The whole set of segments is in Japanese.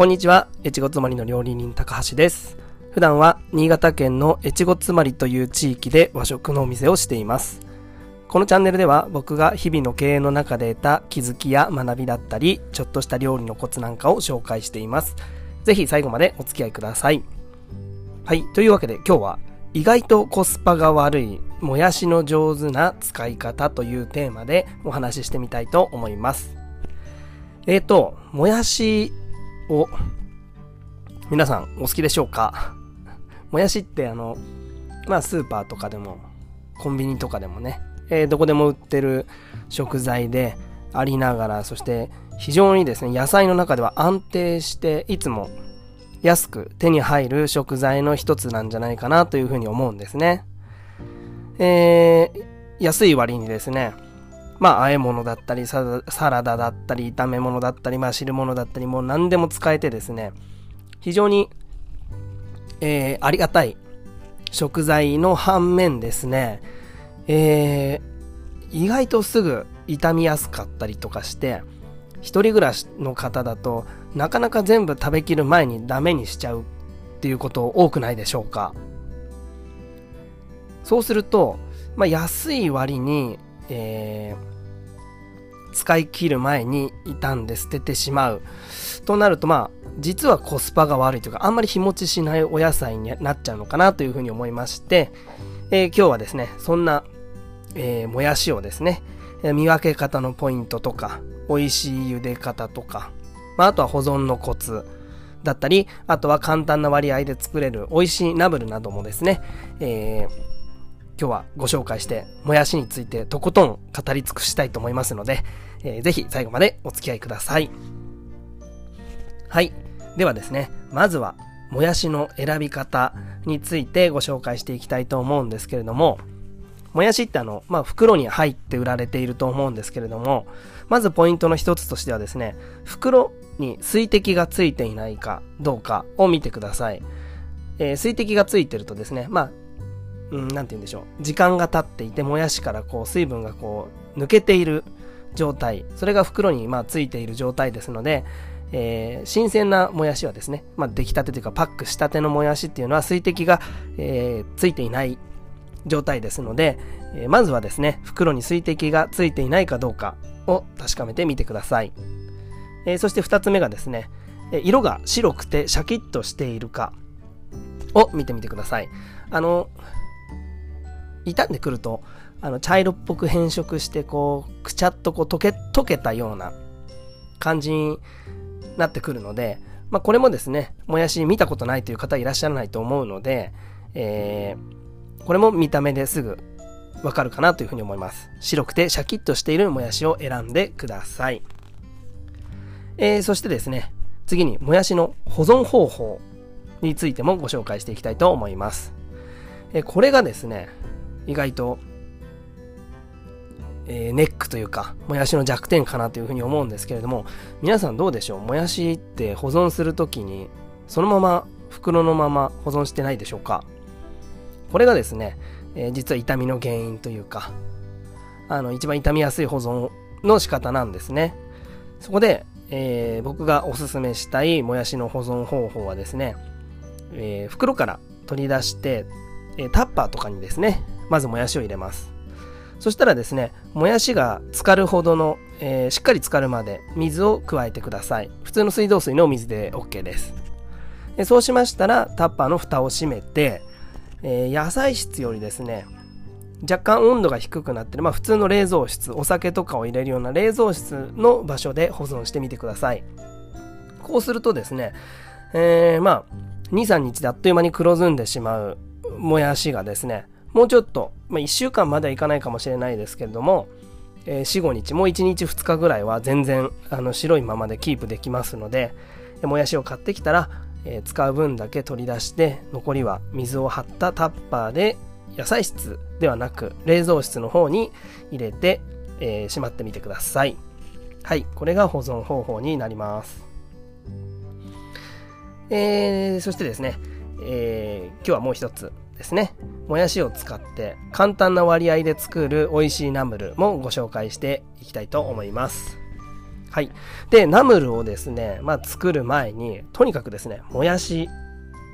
こんにちは、越後妻りの料理人高橋です。普段は新潟県の越後妻りという地域で和食のお店をしています。このチャンネルでは僕が日々の経営の中で得た気づきや学びだったり、ちょっとした料理のコツなんかを紹介しています。ぜひ最後までお付き合いください。はい、というわけで今日は意外とコスパが悪いもやしの上手な使い方というテーマでお話ししてみたいと思います。えーと、もやしを皆さんお好きでしょうか？もやしってあの、まあスーパーとかでもコンビニとかでもね、えーどこでも売ってる食材でありながら、そして非常にですね、野菜の中では安定していつも安く手に入る食材の一つなんじゃないかなというふうに思うんですね。えー安い割にですね、まあ、和え物だったりサ、サラダだったり、炒め物だったり、まあ、汁物だったり、もう何でも使えてですね、非常に、えーありがたい食材の反面ですね、えー意外とすぐ傷みやすかったりとかして、一人暮らしの方だとなかなか全部食べきる前にダメにしちゃうっていうこと多くないでしょうか。そうすると、まあ、安い割に、えー使い切る前に傷んで捨ててしまう。となるとまあ実はコスパが悪いというかあんまり日持ちしないお野菜になっちゃうのかなというふうに思いまして、えー今日はですねそんな、えーもやしをですね見分け方のポイントとか美味しい茹で方とか、まあ、あとは保存のコツだったりあとは簡単な割合で作れる美味しいナブルなどもですね、えー今日はご紹介してもやしについてとことん語り尽くしたいと思いますので、えーぜひ最後までお付き合いくださいはいではですねまずはもやしの選び方についてご紹介していきたいと思うんですけれどももやしってあの、まあ、袋に入って売られていると思うんですけれども、まずポイントの一つとしてはですね、袋に水滴がついていないかどうかを見てください。えー水滴がついてるとですね、まあ、うん、なて言うんでしょう。時間が経っていて、もやしからこう、水分がこう、抜けている状態。それが袋にまあついている状態ですので、えー新鮮なもやしはですね、まあ、出来たてというかパックしたてのもやしっていうのは水滴が、えーついていない状態ですので、えーまずはですね、袋に水滴がついていないかどうかを確かめてみてください。えそして2つ目がですね、色が白くてシャキッとしているかを見てみてください。あの、傷んでくると、あの、茶色っぽく変色して、こう、くちゃっとこう溶け、溶けたような感じになってくるので、まあこれもですね、もやし見たことないという方いらっしゃらないと思うので、えーこれも見た目ですぐわかるかなというふうに思います。白くてシャキッとしているもやしを選んでください。えーそしてですね、次にもやしの保存方法についてもご紹介していきたいと思います。えーこれがですね、意外と、えーネックというか、もやしの弱点かなというふうに思うんですけれども、皆さんどうでしょう？もやしって保存するときに、そのまま袋のまま保存してないでしょうか？これがですね、えー実は痛みの原因というか、あの、一番傷みやすい保存の仕方なんですね。そこで、えー僕がおすすめしたいもやしの保存方法はですね、えー袋から取り出して、えータッパーとかにですね、まずもやしを入れます。そしたらですね、もやしが浸かるほどの、えーしっかり浸かるまで水を加えてください。普通の水道水のお水で OK です。でそうしましたら、タッパーの蓋を閉めて、えー野菜室よりですね、若干温度が低くなってる、まあ普通の冷蔵室、お酒とかを入れるような冷蔵室の場所で保存してみてください。こうするとですね、えーまあ、2、3日であっという間に黒ずんでしまうもやしがですね、もうちょっと、まあ1週間まではいかないかもしれないですけれども、えー4、5日、もう1日2日ぐらいは全然あの白いままでキープできますので、もやしを買ってきたら、えー使う分だけ取り出して残りは水を張ったタッパーで野菜室ではなく冷蔵室の方に入れて、えーしまってみてください。はいこれが保存方法になります。えーそしてですね、えー今日はもう一つ。ですねもやしを使って簡単な割合で作る美味しいナムルもご紹介していきたいと思いますはい。で、ナムルをですね、まあ、作る前に、とにかくですね、もやし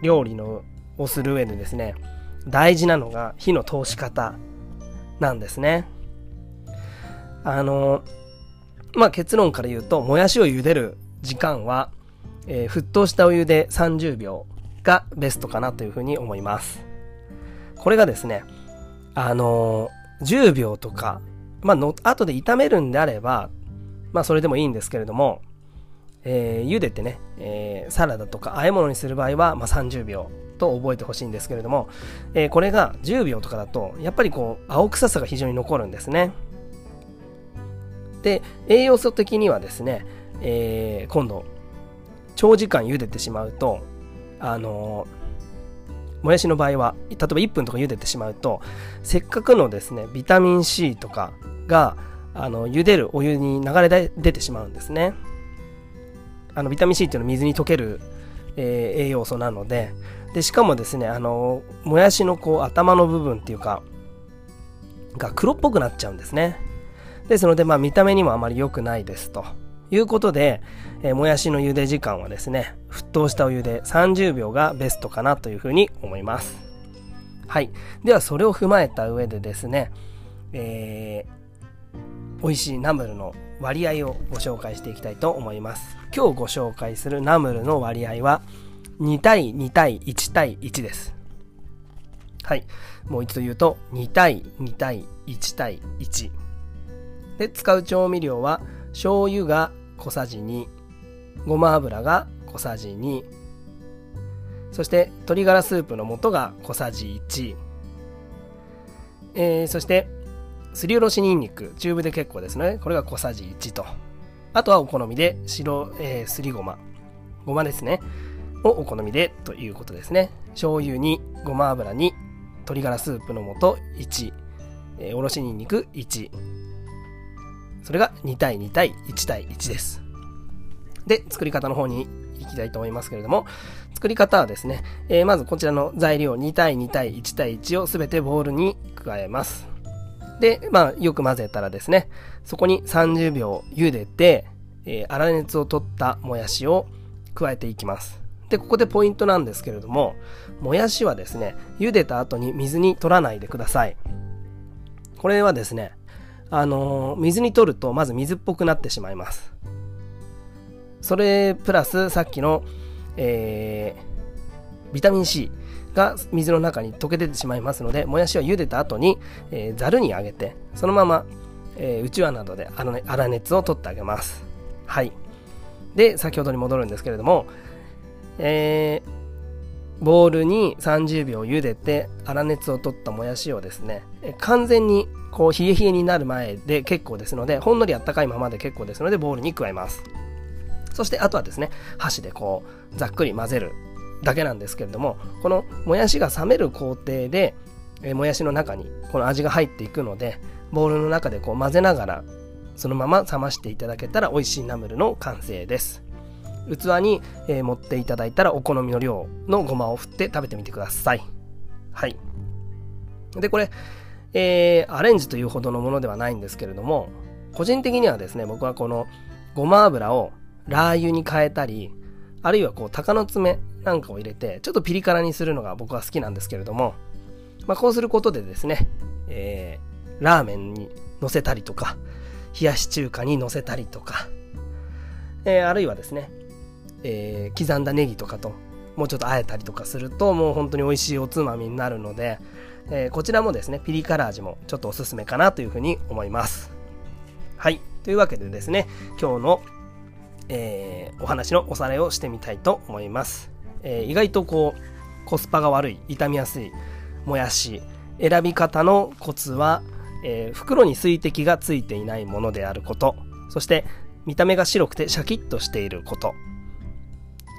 料理のをする上でですね、大事なのが火の通し方なんですね。あの、まあ、結論から言うと、もやしを茹でる時間は、えー、沸騰したお湯で30秒がベストかなというふうに思います。これがですね、あのー、10秒とか、まあの、後で炒めるんであれば、まあそれでもいいんですけれども、えー、茹でてね、えー、サラダとか和え物にする場合は、まあ、30秒と覚えてほしいんですけれども、えー、これが10秒とかだと、やっぱりこう、青臭さが非常に残るんですね。で、栄養素的にはですね、えー、今度、長時間茹でてしまうと、あのー、もやしの場合は、例えば1分とか茹でてしまうと、せっかくのですね、ビタミン C とかが、あの、茹でるお湯に流れ出てしまうんですね。あの、ビタミン C っていうのは水に溶ける、えー、栄養素なので、で、しかもですね、あの、もやしのこう、頭の部分っていうか、が黒っぽくなっちゃうんですね。ですので、まあ、見た目にもあまり良くないですと。いうことで、えー、もやしの茹で時間はですね、沸騰したお湯で30秒がベストかなというふうに思います。はい。では、それを踏まえた上でですね、えー、美味しいナムルの割合をご紹介していきたいと思います。今日ご紹介するナムルの割合は2対2対1対1です。はい。もう一度言うと2対2対1対1。で、使う調味料は醤油が小さじ2、ごま油が小さじ2、そして鶏ガラスープの素が小さじ1、えー、そしてすりおろしにんにく、チューブで結構ですね。これが小さじ1と。あとはお好みで白、えー、すりごま。ごまですね。をお好みでということですね。醤油に、ごま油に、鶏ガラスープの素1、えー、おろしにんにく1。それが2対2対1対1です。で、作り方の方に行きたいと思いますけれども、作り方はですね、えー、まずこちらの材料2対2対1対1をすべてボウルに加えます。で、まあ、よく混ぜたらですね、そこに30秒茹でて、えー、粗熱を取ったもやしを加えていきます。で、ここでポイントなんですけれども、もやしはですね、茹でた後に水に取らないでください。これはですね、あの、水に取るとまず水っぽくなってしまいます。それプラスさっきの、えー、ビタミン C が水の中に溶け出てしまいますので、もやしは茹でた後に、えー、ざるにあげて、そのまま、え、うちわなどで粗熱を取ってあげます。はい。で、先ほどに戻るんですけれども、えー、ボウルに30秒茹でて粗熱を取ったもやしをですね、完全にこう冷え冷えになる前で結構ですので、ほんのりあったかいままで結構ですので、ボウルに加えます。そしてあとはですね、箸でこう、ざっくり混ぜるだけなんですけれどもこのもやしが冷める工程で、もやしの中にこの味が入っていくのでボウルの中でこう混ぜながらそのまま冷ましていただけたら美味しいナムルの完成です器に、えー、盛っていただいたらお好みの量のごまを振って食べてみてください。はい。でこれ、えー、アレンジというほどのものではないんですけれども個人的にはですね僕はこのごま油をラー油に変えたりあるいはこう鷹の爪なんかを入れてちょっとピリ辛にするのが僕は好きなんですけれども、まあ、こうすることでですね、えー、ラーメンに乗せたりとか冷やし中華に乗せたりとか、えー、あるいはですね、えー、刻んだネギとかともうちょっとあえたりとかするともう本当に美味しいおつまみになるので、えー、こちらもですねピリ辛味もちょっとおすすめかなというふうに思います。はい。というわけでですね今日のえー、お話のおさらいをしてみたいと思います。えー、意外とこう、コスパが悪い、傷みやすいもやし、選び方のコツは、え、袋に水滴がついていないものであること、そして見た目が白くてシャキッとしていること、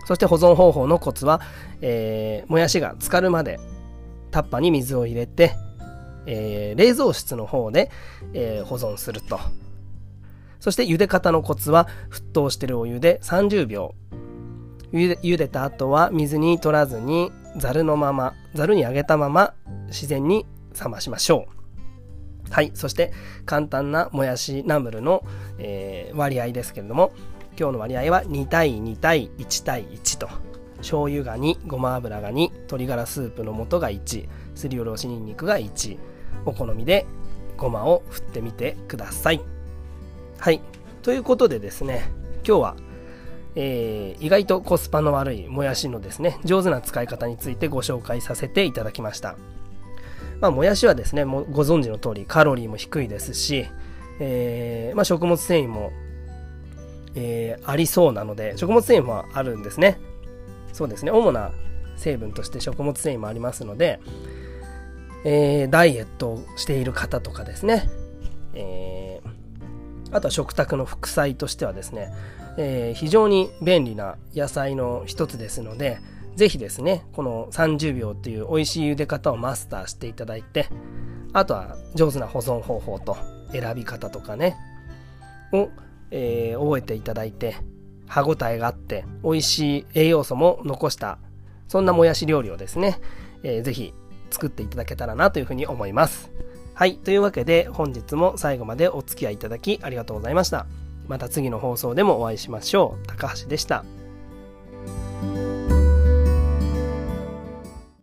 そして保存方法のコツは、えー、もやしが浸かるまでタッパに水を入れて、えー、冷蔵室の方で、えー、保存すると。そして茹で方のコツは沸騰してるお湯で30秒茹でた後は水に取らずにざるのままざるに上げたまま自然に冷ましましょうはい。そして、簡単なもやしナムルの、えー、割合ですけれども、今日の割合は2対2対1対1と。醤油が2、ごま油が2、鶏ガラスープの素が1、すりおろしにんにくが1。お好みでごまを振ってみてください。はい。ということでですね、今日は、えー、意外とコスパの悪いもやしのですね、上手な使い方についてご紹介させていただきました。まあ、もやしはですね、もご存知の通りカロリーも低いですし、えー、まあ、食物繊維も、えー、ありそうなので、食物繊維もあるんですね。そうですね、主な成分として食物繊維もありますので、えー、ダイエットをしている方とかですね、えー、あとは食卓の副菜としてはですね、えー、非常に便利な野菜の一つですので、ぜひですね、この30秒っていう美味しい茹で方をマスターしていただいて、あとは上手な保存方法と選び方とかね、を、えー、覚えていただいて、歯ごたえがあって美味しい栄養素も残した、そんなもやし料理をですね、えー、ぜひ作っていただけたらなというふうに思います。はい。というわけで本日も最後までお付き合いいただきありがとうございました。また次の放送でもお会いしましょう。高橋でした。